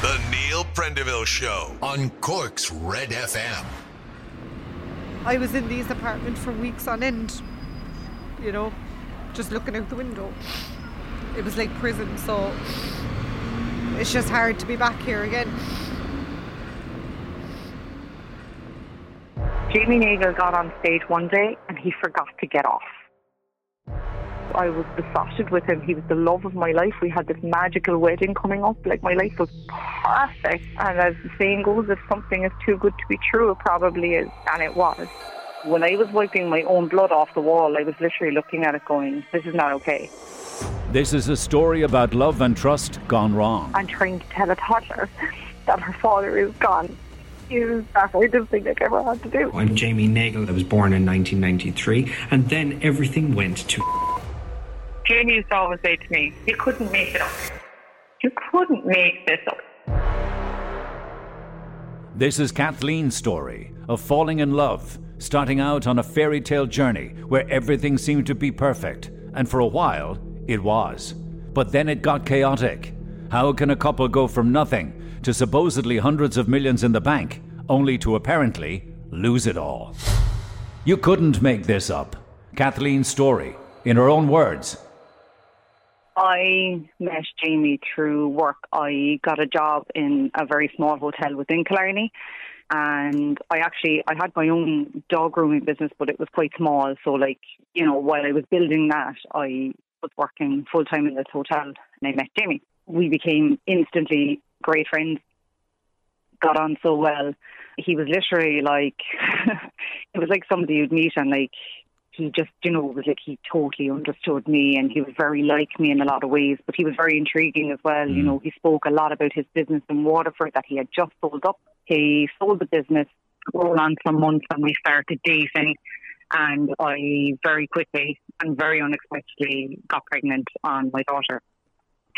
The Neil Prendeville Show on Cork's Red FM. I was in these apartments for weeks on end, you know, just looking out the window. It was like prison, so it's just hard to be back here again. Jamie Nagle got on stage one day and he forgot to get off. I was besotted with him. He was the love of my life. We had this magical wedding coming up. Like my life was perfect. And as the saying goes, if something is too good to be true, it probably is. And it was. When I was wiping my own blood off the wall, I was literally looking at it going, this is not okay. This is a story about love and trust gone wrong. I'm trying to tell a toddler that her father is gone. Is that hardest thing I've ever had to do. I'm Jamie Nagle. I was born in 1993, and then everything went to. Jamie used to always say to me, You couldn't make it up. You couldn't make this up. This is Kathleen's story of falling in love, starting out on a fairy tale journey where everything seemed to be perfect, and for a while, it was. But then it got chaotic. How can a couple go from nothing to supposedly hundreds of millions in the bank, only to apparently lose it all? You couldn't make this up. Kathleen's story, in her own words. I met Jamie through work. I got a job in a very small hotel within Killarney. And I actually I had my own dog grooming business, but it was quite small. So like you know, while I was building that, I was working full time in this hotel, and I met Jamie. We became instantly great friends. Got on so well. He was literally like, it was like somebody you'd meet and like he just, you know, was like he totally understood me and he was very like me in a lot of ways, but he was very intriguing as well. Mm. You know, he spoke a lot about his business in Waterford that he had just sold up. He sold the business, roll on some months and we started dating and I very quickly and very unexpectedly got pregnant on my daughter.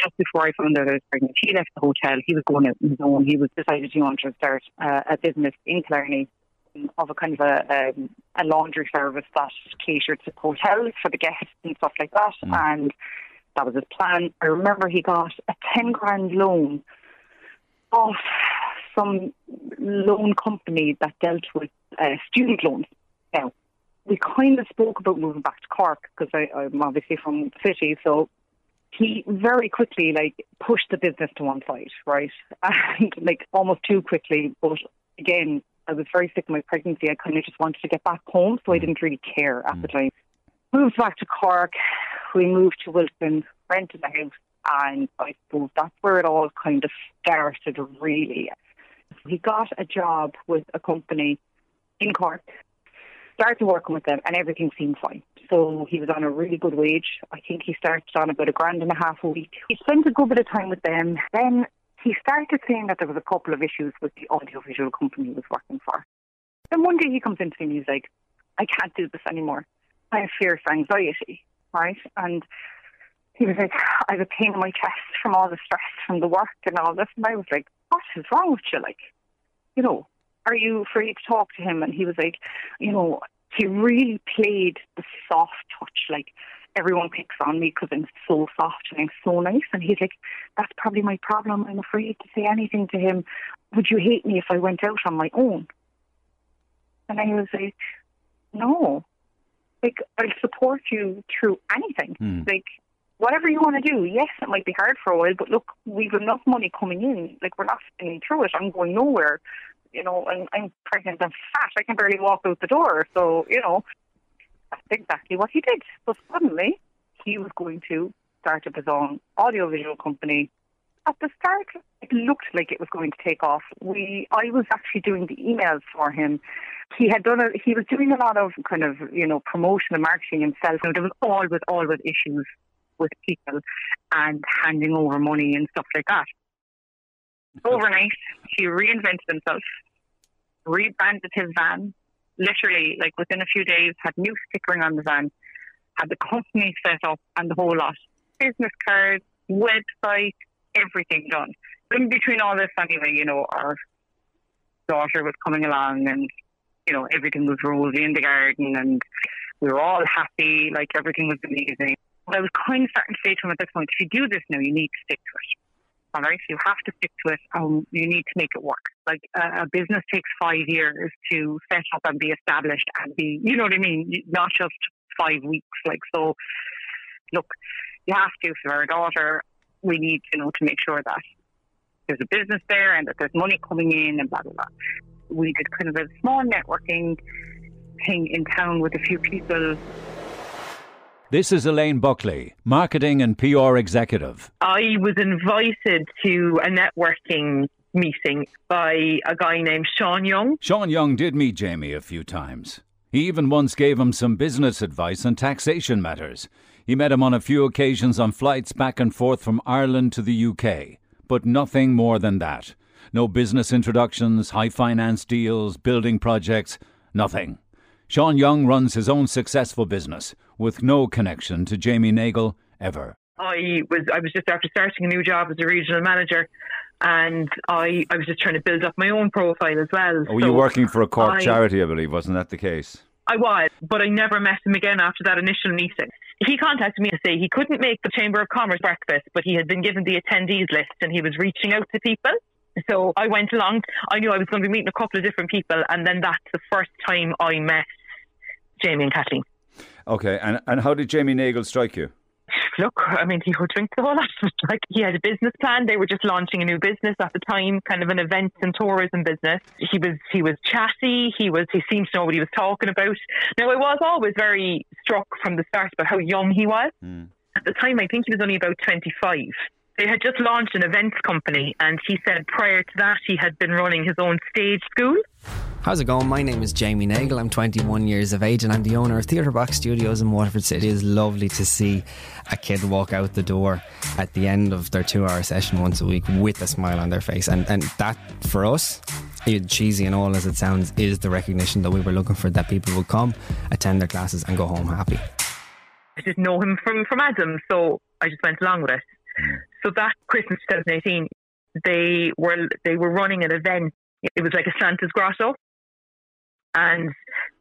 Just before I found out I was pregnant, he left the hotel. He was going out on his own. He was decided he wanted to start uh, a business in Killarney of a kind of a, um, a laundry service that catered to hotels for the guests and stuff like that. Mm. And that was his plan. I remember he got a 10 grand loan off some loan company that dealt with uh, student loans. Now, we kind of spoke about moving back to Cork because I'm obviously from the city, so he very quickly like pushed the business to one side, right? And like almost too quickly, but again, I was very sick in my pregnancy. I kind of just wanted to get back home, so I mm. didn't really care at the mm. time. Moved back to Cork. We moved to Wilton, rented a house, and I suppose that's where it all kind of started, really. He got a job with a company in Cork, started working with them, and everything seemed fine. So he was on a really good wage. I think he started on about a grand and a half a week. He spent a good bit of time with them. Then he started saying that there was a couple of issues with the audiovisual company he was working for. Then one day he comes into me and he's like, I can't do this anymore. I have fierce anxiety, right? And he was like, I have a pain in my chest from all the stress from the work and all this. And I was like, what is wrong with you? Like, you know, are you afraid to talk to him? And he was like, you know, he really played the soft touch, like everyone picks on me because I'm so soft and I'm so nice. And he's like, that's probably my problem. I'm afraid to say anything to him. Would you hate me if I went out on my own? And I was like, no. Like, I'll support you through anything. Mm. Like, whatever you want to do. Yes, it might be hard for a while, but look, we've enough money coming in. Like, we're not spending through it. I'm going nowhere. You know, and I'm pregnant and fat. I can barely walk out the door. So, you know, that's exactly what he did. So suddenly, he was going to start up his own audiovisual company. At the start, it looked like it was going to take off. We, I was actually doing the emails for him. He had done a, he was doing a lot of kind of, you know, promotion and marketing himself. And there was always, always issues with people and handing over money and stuff like that. Overnight, he reinvented himself, rebranded his van, literally, like within a few days, had new stickering on the van, had the company set up and the whole lot. Business cards, website, everything done. In between all this, anyway, you know, our daughter was coming along and, you know, everything was rosy in the garden and we were all happy, like everything was amazing. But I was kind of starting to say to him at this point, if you do this now, you need to stick to it. You have to stick to it. Um, you need to make it work. Like a, a business takes five years to set up and be established and be, you know what I mean? Not just five weeks. Like so, look, you have to for our daughter. We need, you know, to make sure that there's a business there and that there's money coming in and blah blah blah. We did kind of a small networking thing in town with a few people This is Elaine Buckley, marketing and PR executive. I was invited to a networking meeting by a guy named Sean Young. Sean Young did meet Jamie a few times. He even once gave him some business advice on taxation matters. He met him on a few occasions on flights back and forth from Ireland to the UK, but nothing more than that. No business introductions, high finance deals, building projects, nothing. Sean Young runs his own successful business with no connection to Jamie Nagle ever. I was I was just after starting a new job as a regional manager, and I I was just trying to build up my own profile as well. Oh, were So you working for a Cork I- charity, I believe, wasn't that the case? I was, but I never met him again after that initial meeting. He contacted me to say he couldn't make the Chamber of Commerce breakfast, but he had been given the attendees list and he was reaching out to people. So I went along. I knew I was going to be meeting a couple of different people, and then that's the first time I met Jamie and Kathleen. Okay, and, and how did Jamie Nagle strike you? Look, I mean, he would drink the whole lot. Like he had a business plan. They were just launching a new business at the time, kind of an events and tourism business. He was he was chatty. He was he seemed to know what he was talking about. Now I was always very struck from the start about how young he was. Hmm. At the time, I think he was only about twenty five. They had just launched an events company, and he said prior to that he had been running his own stage school. How's it going? My name is Jamie Nagle. I'm 21 years of age and I'm the owner of Theatre Box Studios in Waterford City. It is lovely to see a kid walk out the door at the end of their two hour session once a week with a smile on their face. And, and that, for us, cheesy and all as it sounds, is the recognition that we were looking for that people would come, attend their classes, and go home happy. I didn't know him from, from Adam, so I just went along with it. Hmm. So that Christmas 2018, they were they were running an event. It was like a Santa's Grotto, and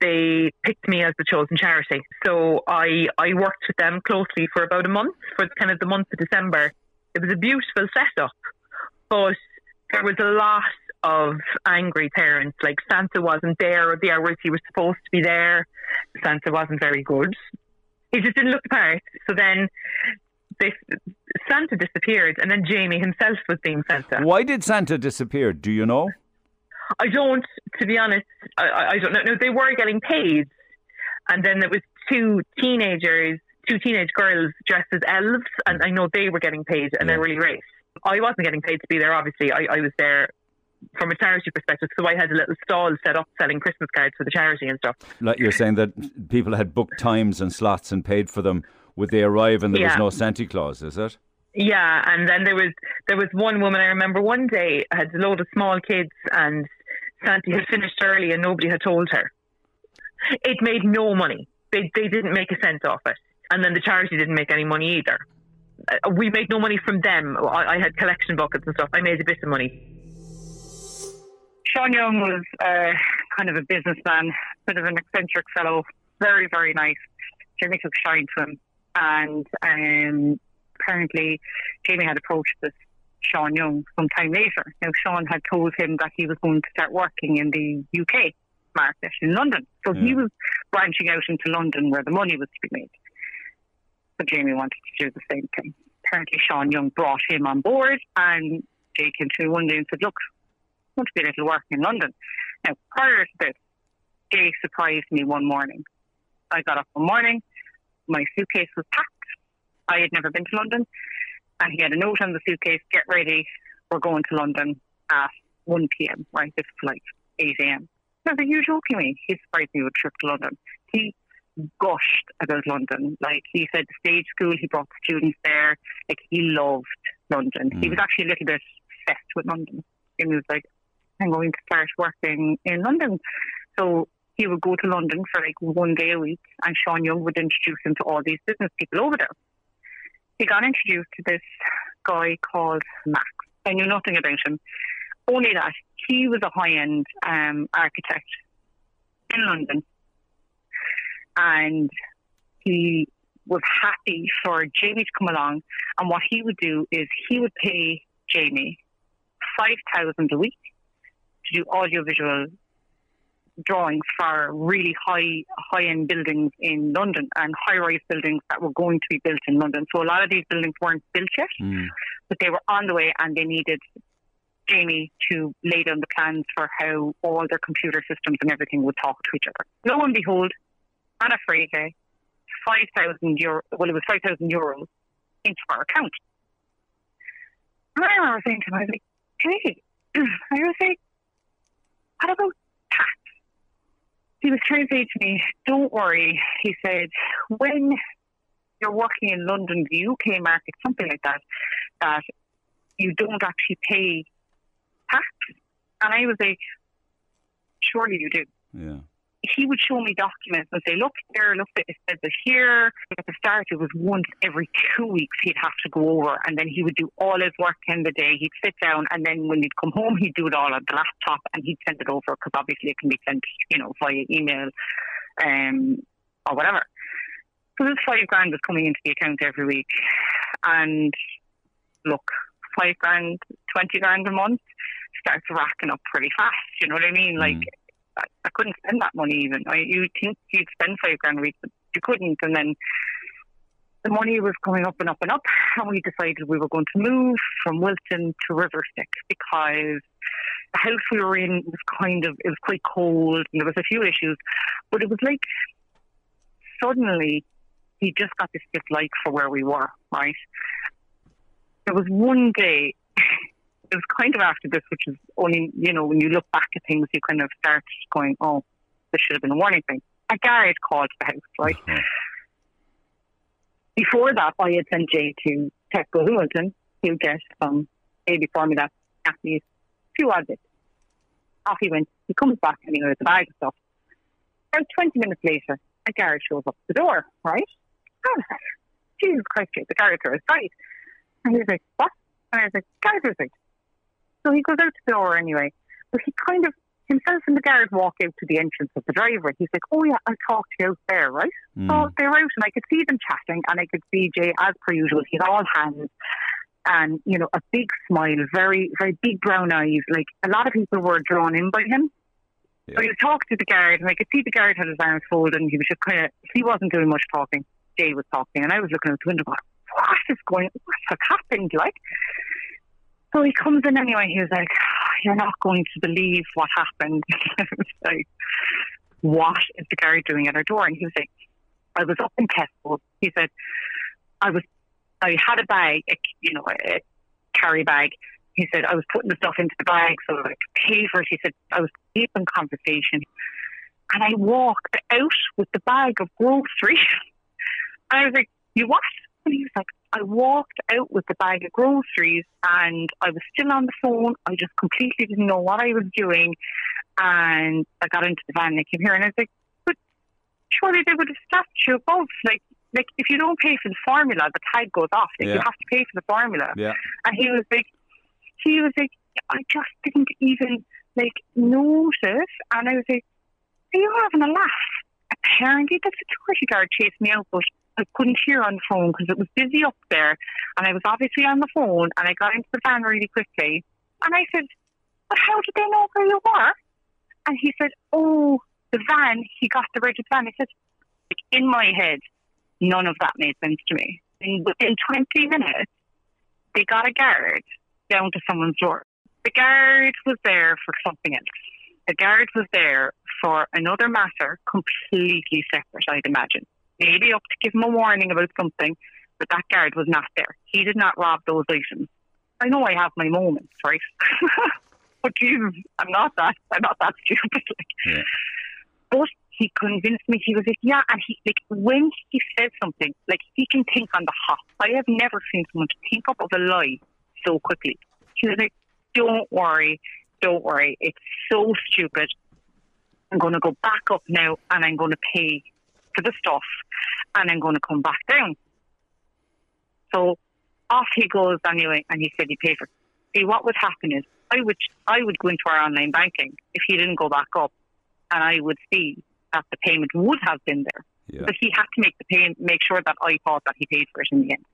they picked me as the chosen charity. So I I worked with them closely for about a month, for kind of the month of December. It was a beautiful setup, but there was a lot of angry parents. Like Santa wasn't there at the hours he was supposed to be there. Santa wasn't very good. He just didn't look the part. So then they, Santa disappeared, and then Jamie himself was being Santa. Why did Santa disappear? Do you know? I don't, to be honest, I- I, don't know. No, they were getting paid, and then there was two teenagers, two teenage girls dressed as elves, and I know they were getting paid, and they're really great. I wasn't getting paid to be there. Obviously, I, I was there from a charity perspective, so I had a little stall set up selling Christmas cards for the charity and stuff. Like you're saying that people had booked times and slots and paid for them. Would they arrive and there was no Santa Claus? Is it? Yeah, and then there was there was one woman I remember one day had a load of small kids and Santa had finished early and nobody had told her. It made no money. They they didn't make a cent off it, and then the charity didn't make any money either. Uh, We made no money from them. I, I had collection buckets and stuff. I made a bit of money. Sean Young was uh, kind of a businessman, bit of an eccentric fellow, very, very nice. Jamie took shine to him, and um, apparently Jamie had approached this Sean Young some time later. Now, Sean had told him that he was going to start working in the UK market in London. So he was branching out into London where the money was to be made. But Jamie wanted to do the same thing. Apparently, Sean Young brought him on board, and Jay came to me one day and said, Look, want to be a little work in London. Now, prior to this, Jay surprised me one morning. I got up one morning, my suitcase was packed. I had never been to London, and he had a note on the suitcase get ready, we're going to London at 1 pm, right? This flight, 8 am. I was like, joking me. He surprised me with a trip to London. He gushed about London. Like, he said the stage school, he brought the students there. Like, he loved London. He mm. was actually a little bit obsessed with London. And he was like, I'm going to start working in London. So he would go to London for like one day a week, and Sean Young would introduce him to all these business people over there. He got introduced to this guy called Max. I knew nothing about him, only that he was a high end um, architect in London, and he was happy for Jamie to come along. And what he would do is he would pay Jamie, 5,000 a week to do audiovisual drawings for really high high end buildings in London and high rise buildings that were going to be built in London. So a lot of these buildings weren't built yet, Mm. but they were on the way and they needed Jamie to lay down the plans for how all their computer systems and everything would talk to each other. Lo and behold, on a Friday, five thousand euro well it was five thousand euros into our account. And I remember saying to him, I was like, Hey, I was like, what about? He was trying to say to me, Don't worry, he said, when you're working in London, the UK market, something like that, that you don't actually pay tax. And I was like, Surely you do Yeah. He would show me documents and say, look here, look, it says it here. At the start, it was once every two weeks he'd have to go over and then he would do all his work in the day. He'd sit down and then when he'd come home, he'd do it all on the laptop and he'd send it over because obviously it can be sent, you know, via email um, or whatever. So this five grand was coming into the account every week. And look, five grand, 20 grand a month starts racking up pretty fast. You know what I mean? Like, I, I couldn't spend that money even. I, you'd think you'd spend five grand a week, but you couldn't. And then the money was coming up and up and up. And we decided we were going to move from Wilton to Riverstick because the house we were in was kind of, it was quite cold and there was a few issues. But it was like suddenly he just got this dislike for where we were, right? There was one day it was kind of after this, which is only, you know, when you look back at things, you kind of start going, oh, this should have been a warning thing. A guard called the house, right? Uh-huh. Before that, I had sent Jay to Tesco Hamilton to get some baby formula, nappies, few odd bits. Off he went. He comes back anyway with a bag of stuff. About 20 minutes later, a guard shows up at the door, right? I Jesus Christ, Jay, the guards are right. And he was like, what? And I was like, are outside. So he goes out the door anyway. But he kind of, himself and the guard walk out to the entrance of the driveway. He's like, oh yeah, I'll talk to you out there, right? Hmm. So they're out and I could see them chatting and I could see Jay, as per usual, he's all hands and, you know, a big smile, very, very big brown eyes. Like a lot of people were drawn in by him. So he talking to the guard and I could see the guard had his arms folded and he was just kind of, he wasn't doing much talking. Jay was talking and I was looking out the window going, what is going, what has happened? Like, so he comes in anyway. He was like, ah, "You're not going to believe what happened." I was like, "What is the guy doing at our door?" And he was like, "I was up in Tesco." He said, "I was, I had a bag, a, you know, a carry bag." He said, "I was putting the stuff into the bag so I could pay for it." He said, "I was deep in conversation, and I walked out with the bag of groceries." I was like, "You what?" And he was like, I walked out with the bag of groceries and I was still on the phone. I just completely didn't know what I was doing. And I got into the van and I came here and I was like, but surely they would have stopped you above. Like, like if you don't pay for the formula, the tag goes off. Like, you have to pay for the formula. Yeah. And he was like, he was like, I just didn't even like notice. And I was like, are you having a laugh? Apparently the security guard chased me out, but I couldn't hear on the phone because it was busy up there. And I was obviously on the phone and I got into the van really quickly. And I said, but how did they know where you were? And he said, oh, the van, he got the rigid van. I said, in my head, none of that made sense to me. And within 20 minutes, they got a guard down to someone's door. The guard was there for something else. The guard was there for another matter completely separate, I'd imagine. Maybe up to give him a warning about something, but that guard was not there. He did not rob those items. I know I have my moments, right? but Jesus, I'm not that. I'm not that stupid. Like. Yeah. But he convinced me. He was like, yeah, and he like when he said something, like he can think on the hop. I have never seen someone think up of a lie so quickly. He was like, don't worry, don't worry. It's so stupid. I'm going to go back up now, and I'm going to pay the stuff, and I'm going to come back down. So off he goes anyway, and he said he paid for. it. See, what would happen is I would I would go into our online banking if he didn't go back up, and I would see that the payment would have been there. Yeah. But he had to make the payment, make sure that I thought that he paid for it in the end.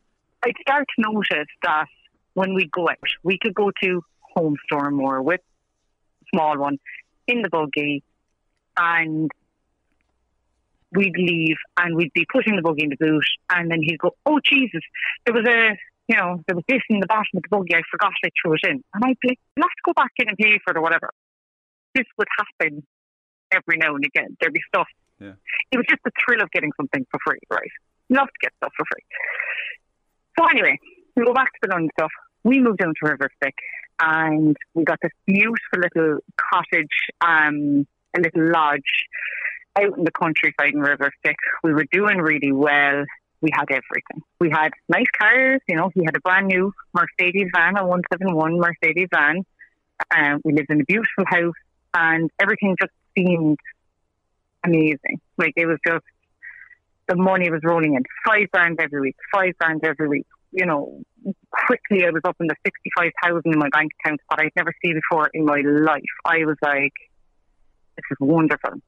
I'd start to notice that when we go out, we could go to Home Store more with small one in the buggy, and we'd leave and we'd be putting the buggy in the boot, and then he'd go, "Oh Jesus, there was a." You know, there was this in the bottom of the buggy. I forgot I threw it in. And I'd be like, to go back in and pay for it or whatever. This would happen every now and again. There'd be stuff. Yeah. It was just the thrill of getting something for free, right? Love to get stuff for free. So anyway, we go back to the London stuff. We moved down to Riverstick and we got this beautiful little cottage, um, a little lodge out in the countryside in Riverstick. We were doing really well. We had everything. We had nice cars, you know, he had a brand new Mercedes van, a 171 Mercedes van. Um, we lived in a beautiful house and everything just seemed amazing. Like it was just, the money was rolling in. Five grand every week, five grand every week. You know, quickly I was up in the 65,000 in my bank account that I'd never seen before in my life. I was like, this is wonderful.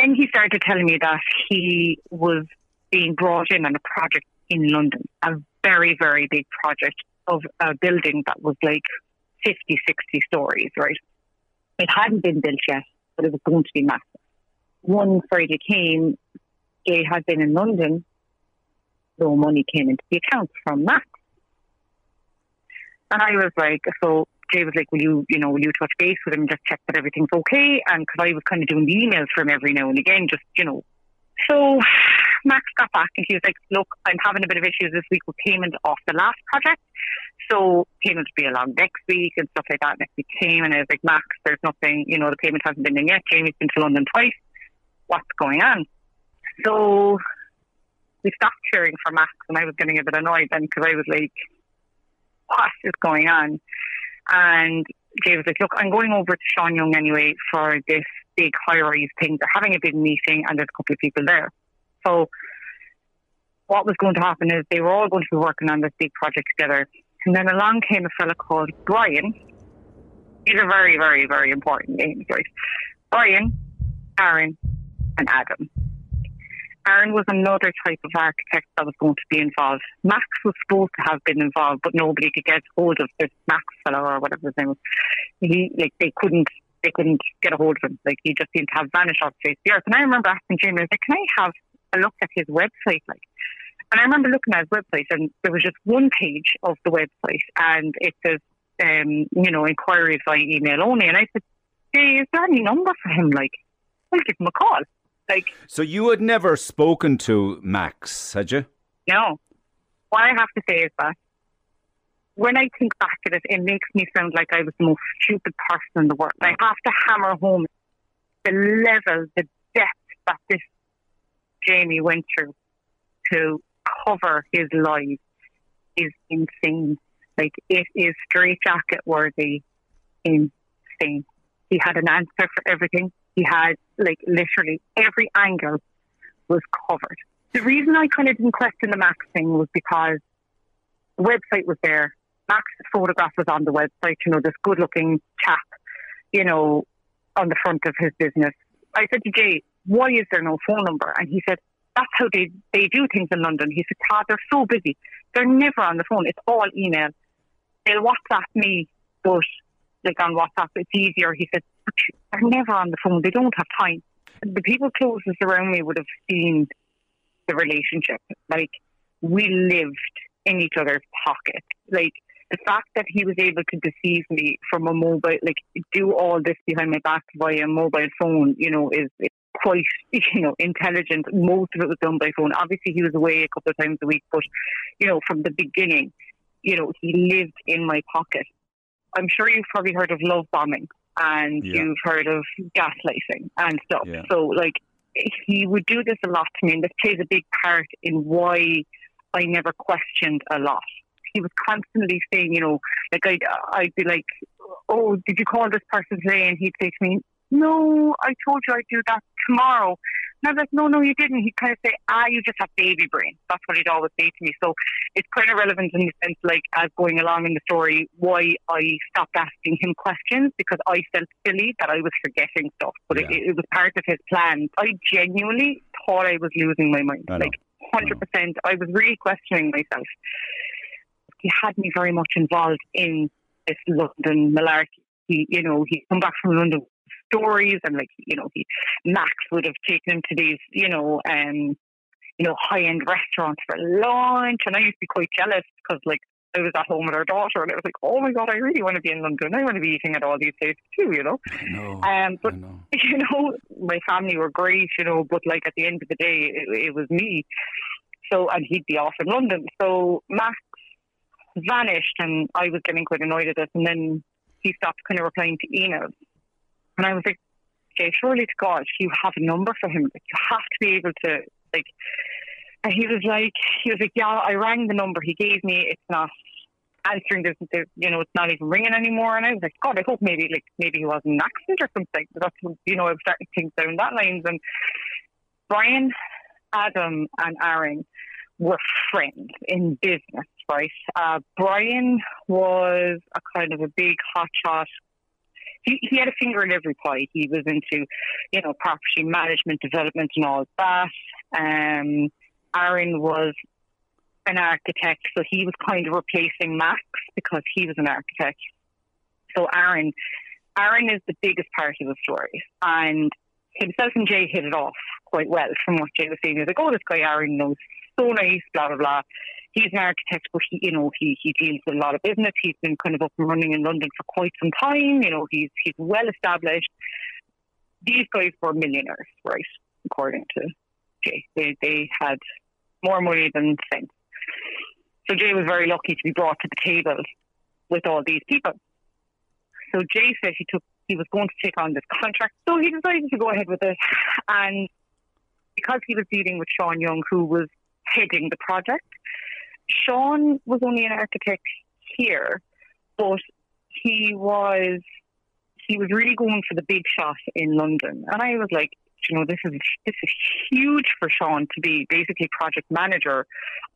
Then he started telling me that he was being brought in on a project in London, a very, very big project of a building that was like 50, 60 stories, right? It hadn't been built yet, but it was going to be massive. One Friday came, Jay had been in London, no money came into the account from that. And I was like, so Jay was like, will you, you know, will you touch base with him, just check that everything's okay? And because I was kind of doing the emails for him every now and again, just, you know. So Max got back and he was like, look, I'm having a bit of issues this week with payment off the last project. So payment will be along next week and stuff like that. Next week came and I was like, Max, there's nothing, you know, the payment hasn't been in yet. Jamie's been to London twice. What's going on? So we stopped hearing from Max and I was getting a bit annoyed then because I was like, what is going on? And Jay was like, look, I'm going over to Sean Young anyway for this big high rise thing. They're having a big meeting and there's a couple of people there. So what was going to happen is they were all going to be working on this big project together. And then along came a fella called Brian. These are very, very, very important names, right? Brian, Aaron, and Adam. Aaron was another type of architect that was going to be involved. Max was supposed to have been involved, but nobody could get hold of this Max fellow or whatever his name was. He like they couldn't they couldn't get a hold of him. Like he just seemed to have vanished off the face of the earth. And I remember asking Jamie, I was like, Can I have a look at his website? Like and I remember looking at his website and there was just one page of the website and it says um, you know, inquiries by email only and I said, Hey, is there any number for him? Like, I'll give him a call. Like, So you had never spoken to Max, had you? no. What I have to say is that when I think back at it, it makes me sound like I was the most stupid person in the world. I have to hammer home the level, the depth that this Jamie went through to cover his lies is insane. Like, it is straitjacket worthy insane. He had an answer for everything. He had, like, literally every angle was covered. The reason I kind of didn't question the Max thing was because the website was there. Max's photograph was on the website, you know, this good looking chap, you know, on the front of his business. I said to Jay, why is there no phone number? And he said, that's how they, they do things in London. He said, Todd, they're so busy. They're never on the phone. It's all email. They'll WhatsApp me, but like on WhatsApp, it's easier. He said, they're never on the phone. They don't have time. The people closest around me would have seen the relationship. Like, we lived in each other's pocket. Like, the fact that he was able to deceive me from a mobile, like, do all this behind my back via a mobile phone, you know, is, is quite, you know, intelligent. Most of it was done by phone. Obviously, he was away a couple of times a week, but, you know, from the beginning, you know, he lived in my pocket. I'm sure you've probably heard of love bombing and Yeah. you've heard of gaslighting and stuff. Yeah. So, like, he would do this a lot to me, and this plays a big part in why I never questioned a lot. He was constantly saying, you know, like I'd, I'd be like, "Oh, did you call this person today?" And he'd say to me, "No, I told you I'd do that tomorrow." And I was like, "No, no, you didn't." He'd kind of say, "Ah, you just have baby brain." That's what he'd always say to me. So it's kind of relevant in the sense, like as going along in the story, why I stopped asking him questions because I felt silly that I was forgetting stuff, but Yeah. it, it was part of his plan. I genuinely thought I was losing my mind, like hundred percent. I was really questioning myself. he had me very much involved in this London malarkey. He, you know, he'd come back from London stories and like, you know, he, Max would have taken him to these, you know, um, you know, high end restaurants for lunch. And I used to be quite jealous because like I was at home with our daughter and I was like, oh my God, I really want to be in London. I want to be eating at all these places too, you know. know, um, but, know. you know, my family were great, you know, but like at the end of the day, it, it was me. So, and he'd be off in London. So Max vanished and I was getting quite annoyed at it. And then he stopped kind of replying to emails. And I was like, okay, surely to God, you have a number for him. Like, you have to be able to, like, and he was like, he was like, yeah, I rang the number he gave me. It's not answering. There's, there's, you know, it's not even ringing anymore. And I was like, God, I hope maybe, like, maybe he was an accident or something. But That's, you know, I was starting to think down that lines. And Brian, Adam, and Aaron were friends in business, right? Uh, Brian was a kind of a big hotshot. He, he had a finger in every pie. He was into, you know, property management, development, and all that. Um, Aaron was an architect, so he was kind of replacing Max because he was an architect. So Aaron, Aaron is the biggest part of the story, and himself and Jay hit it off quite well. From what Jay was saying, he was like, "Oh, this guy Aaron knows so nice, blah blah blah." He's an architect, but he, you know, he he deals with a lot of business. He's been kind of up and running in London for quite some time. You know, he's he's well established. These guys were millionaires, right? According to Jay, they they had more money than sense. So Jay was very lucky to be brought to the table with all these people. So Jay said he took he was going to take on this contract, so he decided to go ahead with it. And because he was dealing with Sean Young, who was heading the project, Sean was only an architect here, but he was he was really going for the big shot in London. And I was like, you know, this is this is huge for Sean to be basically project manager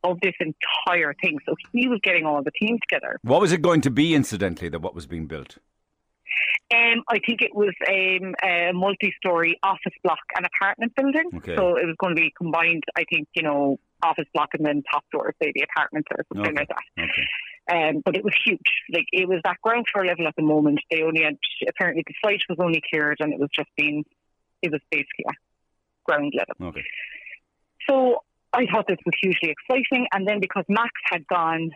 of this entire thing. So he was getting all the team together. What was it going to be, incidentally, that what was being built? Um, I think it was um, a multi-story office block and apartment building. Okay. So it was going to be combined. I think you know office block and then top floor, say the apartments or something Okay. like that. Okay. Um, but it was huge. Like it was at ground floor level at the moment. They only had apparently the site was only cleared and it was just being it was basically at ground level. Okay. So I thought this was hugely exciting. And then because Max had gone,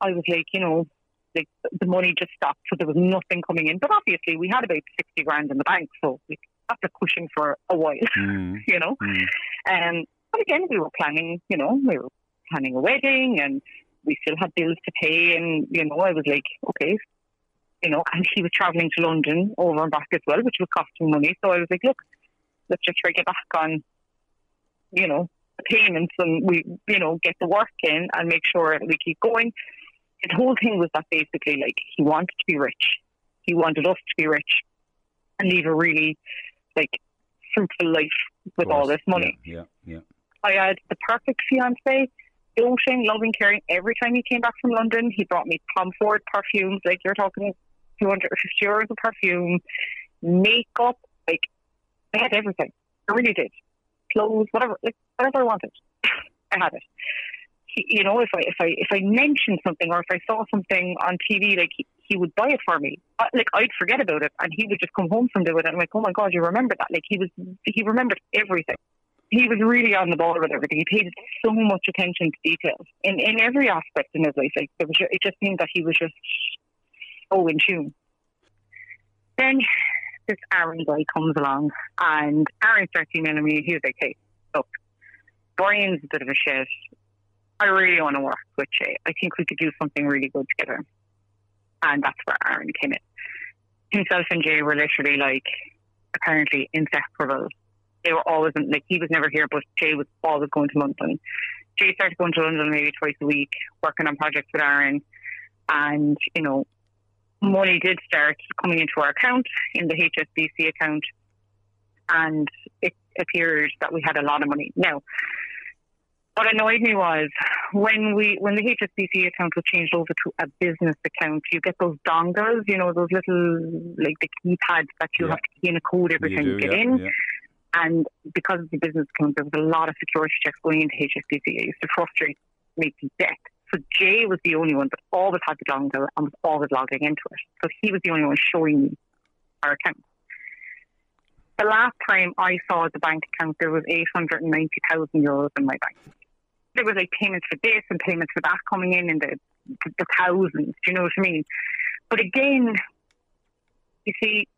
I was like, you know, like the money just stopped, so there was nothing coming in. But obviously, we had about sixty grand in the bank, so like, that's a cushion for a while, Mm. you know. Mm. Um, but again, we were planning, you know, we were planning a wedding, and we still had bills to pay, and you know, I was like, okay. You know, and he was travelling to London over and back as well, which was costing money. So I was like, look, let's just try to get back on, you know, the payments and we, you know, get the work in and make sure we keep going. The whole thing was that basically, like, he wanted to be rich. He wanted us to be rich and leave a really, like, fruitful life with all this money. Yeah, yeah. I had the perfect fiance, doting, loving, caring. Every time he came back from London, he brought me Tom Ford perfumes. Like you're talking 250 euros of perfume, makeup. Like I had everything. I really did. Clothes, whatever, like whatever I wanted, I had it. He, you know, if I if I if I mentioned something or if I saw something on TV, like he, he would buy it for me. Uh, Like I'd forget about it, and he would just come home from doing it. I'm like, oh my god, you remember that? Like he was, he remembered everything he was really on the ball with everything. He paid so much attention to details in, in every aspect in his life. Like there was, it just seemed that he was just so in tune. Then this Aaron guy comes along, and Aaron starts emailing me. He was like, "Hey, look, Brian's a bit of a shit. I really want to work with Jay. I think we could do something really good together." And that's where Aaron came in. Himself and Jay were literally like apparently inseparable they were always in, like he was never here, but Jay was always going to London. Jay started going to London maybe twice a week, working on projects with Aaron, and you know, money did start coming into our account in the HSBC account, and it appeared that we had a lot of money. Now, what annoyed me was when we when the HSBC account was changed over to a business account, you get those dongles, you know, those little like the keypads that you Yeah. have to key in a code every You time do, you get yeah, in. yeah. And because of the business account, there was a lot of security checks going into HSBC. It used to frustrate me to death. So Jay was the only one that always had the dongle and was always logging into it. So he was the only one showing me our account. The last time I saw the bank account, there was 890,000 euros in my bank. There was like payments for this and payments for that coming in in the, the, the thousands. Do you know what I mean? But again, you see,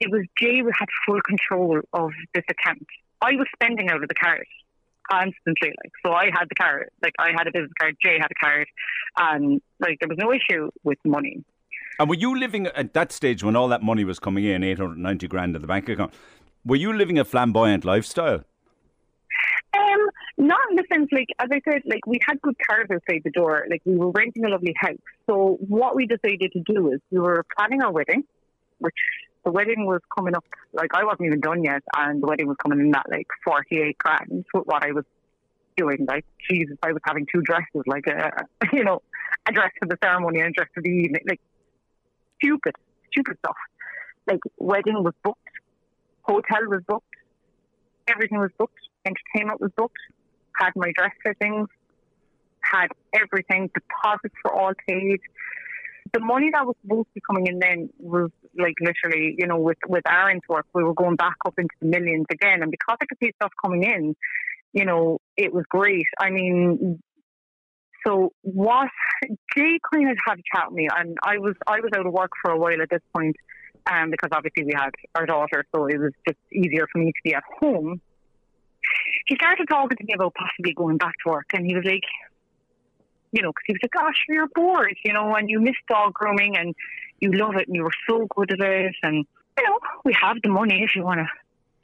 it was Jay who had full control of this account. I was spending out of the card constantly, like so. I had the card, like I had a business card. Jay had a card, and like there was no issue with money. And were you living at that stage when all that money was coming in, 890 grand in the bank account? Were you living a flamboyant lifestyle? Um, not in the sense like as I said, like we had good cars outside the door. Like we were renting a lovely house. So what we decided to do is we were planning our wedding, which the wedding was coming up. Like I wasn't even done yet, and the wedding was coming in at like forty eight grand. With what I was doing, like Jesus, I was having two dresses, like uh, a you know, a dress for the ceremony and a dress for the evening, like stupid, stupid stuff. Like wedding was booked, hotel was booked, everything was booked, entertainment was booked, had my dress fittings, had everything, deposits were all paid. The money that was supposed to be coming in then was like literally, you know, with with Aaron's work, we were going back up into the millions again, and because I could see stuff coming in, you know, it was great. I mean, so what Jay kind of had a chat with me, and I was I was out of work for a while at this point, um, because obviously we had our daughter, so it was just easier for me to be at home. He started talking to me about possibly going back to work, and he was like, you know, because he was like, "Gosh, you're bored, you know, and you miss dog grooming, and you love it, and you were so good at it, and you know, we have the money if you want to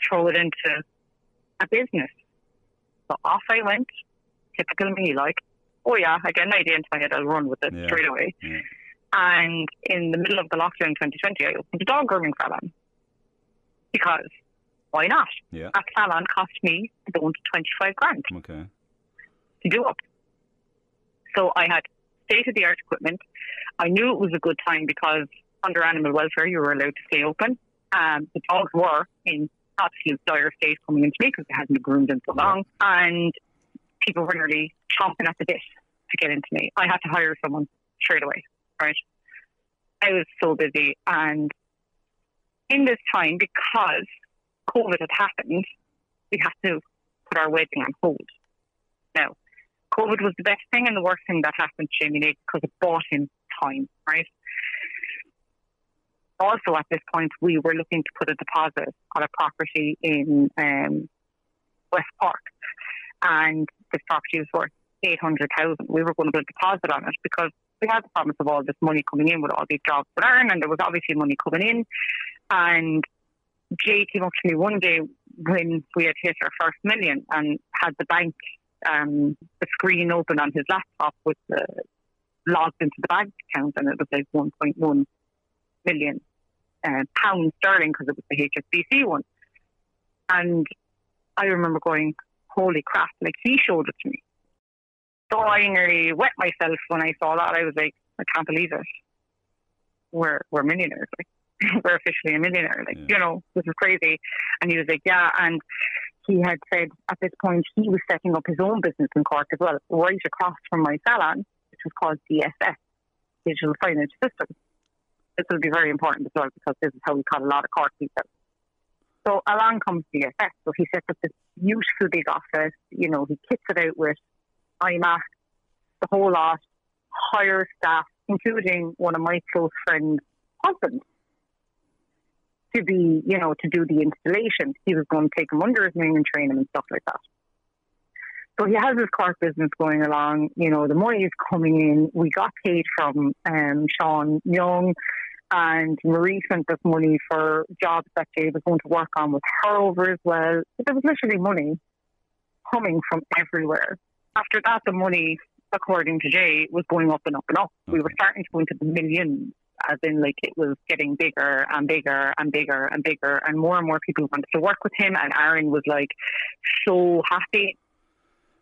throw it into a business." So off I went, typical me, like oh yeah, I get an idea into my head, I'll run with it Yeah. straight away. Yeah. And in the middle of the lockdown 2020, I opened a dog grooming salon because why not? Yeah. That salon cost me about 25 grand Okay. to do up. So I had state of the art equipment. I knew it was a good time because under animal welfare, you were allowed to stay open. Um, the dogs were in absolute dire state coming into me because they hadn't been groomed in so long. And people were nearly chomping at the bit to get into me. I had to hire someone straight away, right? I was so busy. And in this time, because COVID had happened, we had to put our wedding on hold. Now, COVID was the best thing and the worst thing that happened to Jamie Nagle because it bought him time, right? Also, at this point, we were looking to put a deposit on a property in um, West Park, and this property was worth eight hundred thousand. We were going to put a deposit on it because we had the promise of all this money coming in with all these jobs that Aaron, and there was obviously money coming in. And Jay came up to me one day when we had hit our first million and had the bank um, the screen open on his laptop with the logged into the bank account, and it was like 1.1 million uh, pounds sterling because it was the HSBC one. And I remember going, "Holy crap!" Like he showed it to me. So I nearly wet myself when I saw that. I was like, "I can't believe it. We're we're millionaires. Like we're officially a millionaire. Like you know, this is crazy." And he was like, "Yeah," and he had said at this point he was setting up his own business in Cork as well, right across from my salon, which was called DSS, Digital Signage Systems. This will be very important as well because this is how we caught a lot of Cork people. So along comes DSS. So he sets up this beautiful big office. You know, he kits it out with iMac, the whole lot, hire staff, including one of my close friends' husbands to be, you know, to do the installation. He was going to take him under his wing and train him and stuff like that. So he has his Cork business going along. You know, the money is coming in. We got paid from um, Sean Young, and Marie sent us money for jobs that Jay was going to work on with her over as well. But there was literally money coming from everywhere. After that, the money, according to Jay, was going up and up and up. We were starting to go into the millions as in like it was getting bigger and bigger and bigger and bigger and more and more people wanted to work with him and Aaron was like so happy.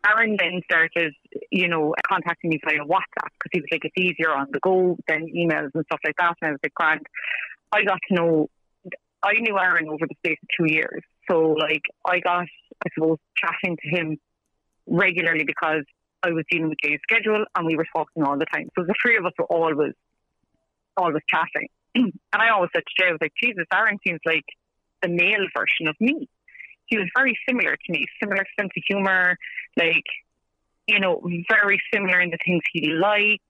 Aaron then started, you know, contacting me via WhatsApp because he was like, it's easier on the go than emails and stuff like that. And I was like, Grant, I got to know, I knew Aaron over the space of two years. So, like, I got, I suppose, chatting to him regularly because I was dealing with Jay's schedule and we were talking all the time. So the three of us were always, always chatting. and I always said to Jay, I was like, Jesus, Aaron seems like the male version of me. He was very similar to me, similar sense of humor, like, you know, very similar in the things he liked.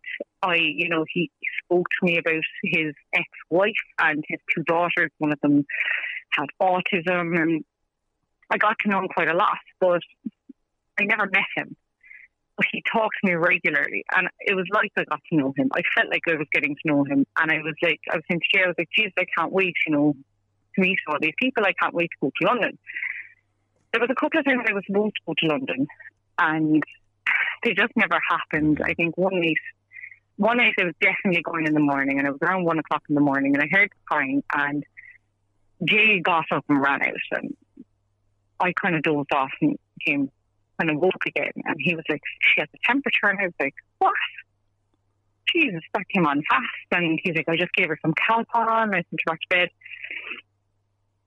I, you know, he spoke to me about his ex-wife and his two daughters. One of them had autism and I got to know him quite a lot, but I never met him. He talked to me regularly, and it was like I got to know him. I felt like I was getting to know him, and I was like, I was in Jay, I was like, Jesus, I can't wait, you know, to meet all these people. I can't wait to go to London. There was a couple of times I was supposed to go to London, and they just never happened. I think one night, one night I was definitely going in the morning, and it was around one o'clock in the morning, and I heard crying, and Jay got up and ran out, and I kind of dozed off and came kind of woke again. And he was like, she has a temperature. And I was like, what? Jesus, that came on fast. And he's like, I just gave her some Calpol. and I sent her back to bed.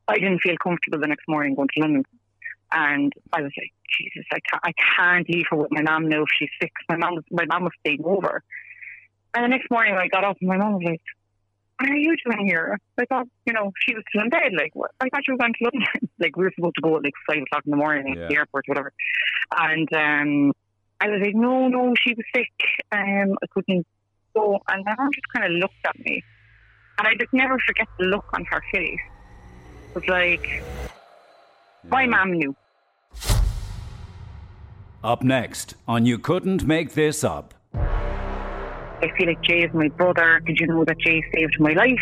I didn't feel comfortable the next morning going to London. And I was like, Jesus, I can't, I can't leave her with my mom now if she's sick. My mom was, my mom was staying over. And the next morning I got up and my mom was like, what are you doing here? I thought, you know, she was still in bed. Like, what? I thought you were going to London. like, we were supposed to go at like five o'clock in the morning Yeah. at the airport, whatever. And um, I was like, no, no, she was sick. Um, I couldn't go. And my mom just kind of looked at me. And I just never forget the look on her face. It was like, my mom knew. Up next on You Couldn't Make This Up. I feel like Jay is my brother. Did you know that Jay saved my life?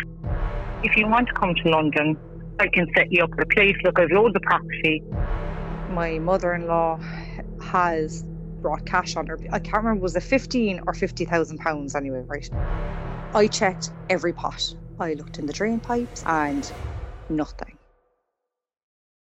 If you want to come to London, I can set you up a place. Look, I've loads of property. My mother-in-law has brought cash on her. I can't remember was it fifteen or fifty thousand pounds anyway, right? I checked every pot. I looked in the drain pipes and nothing.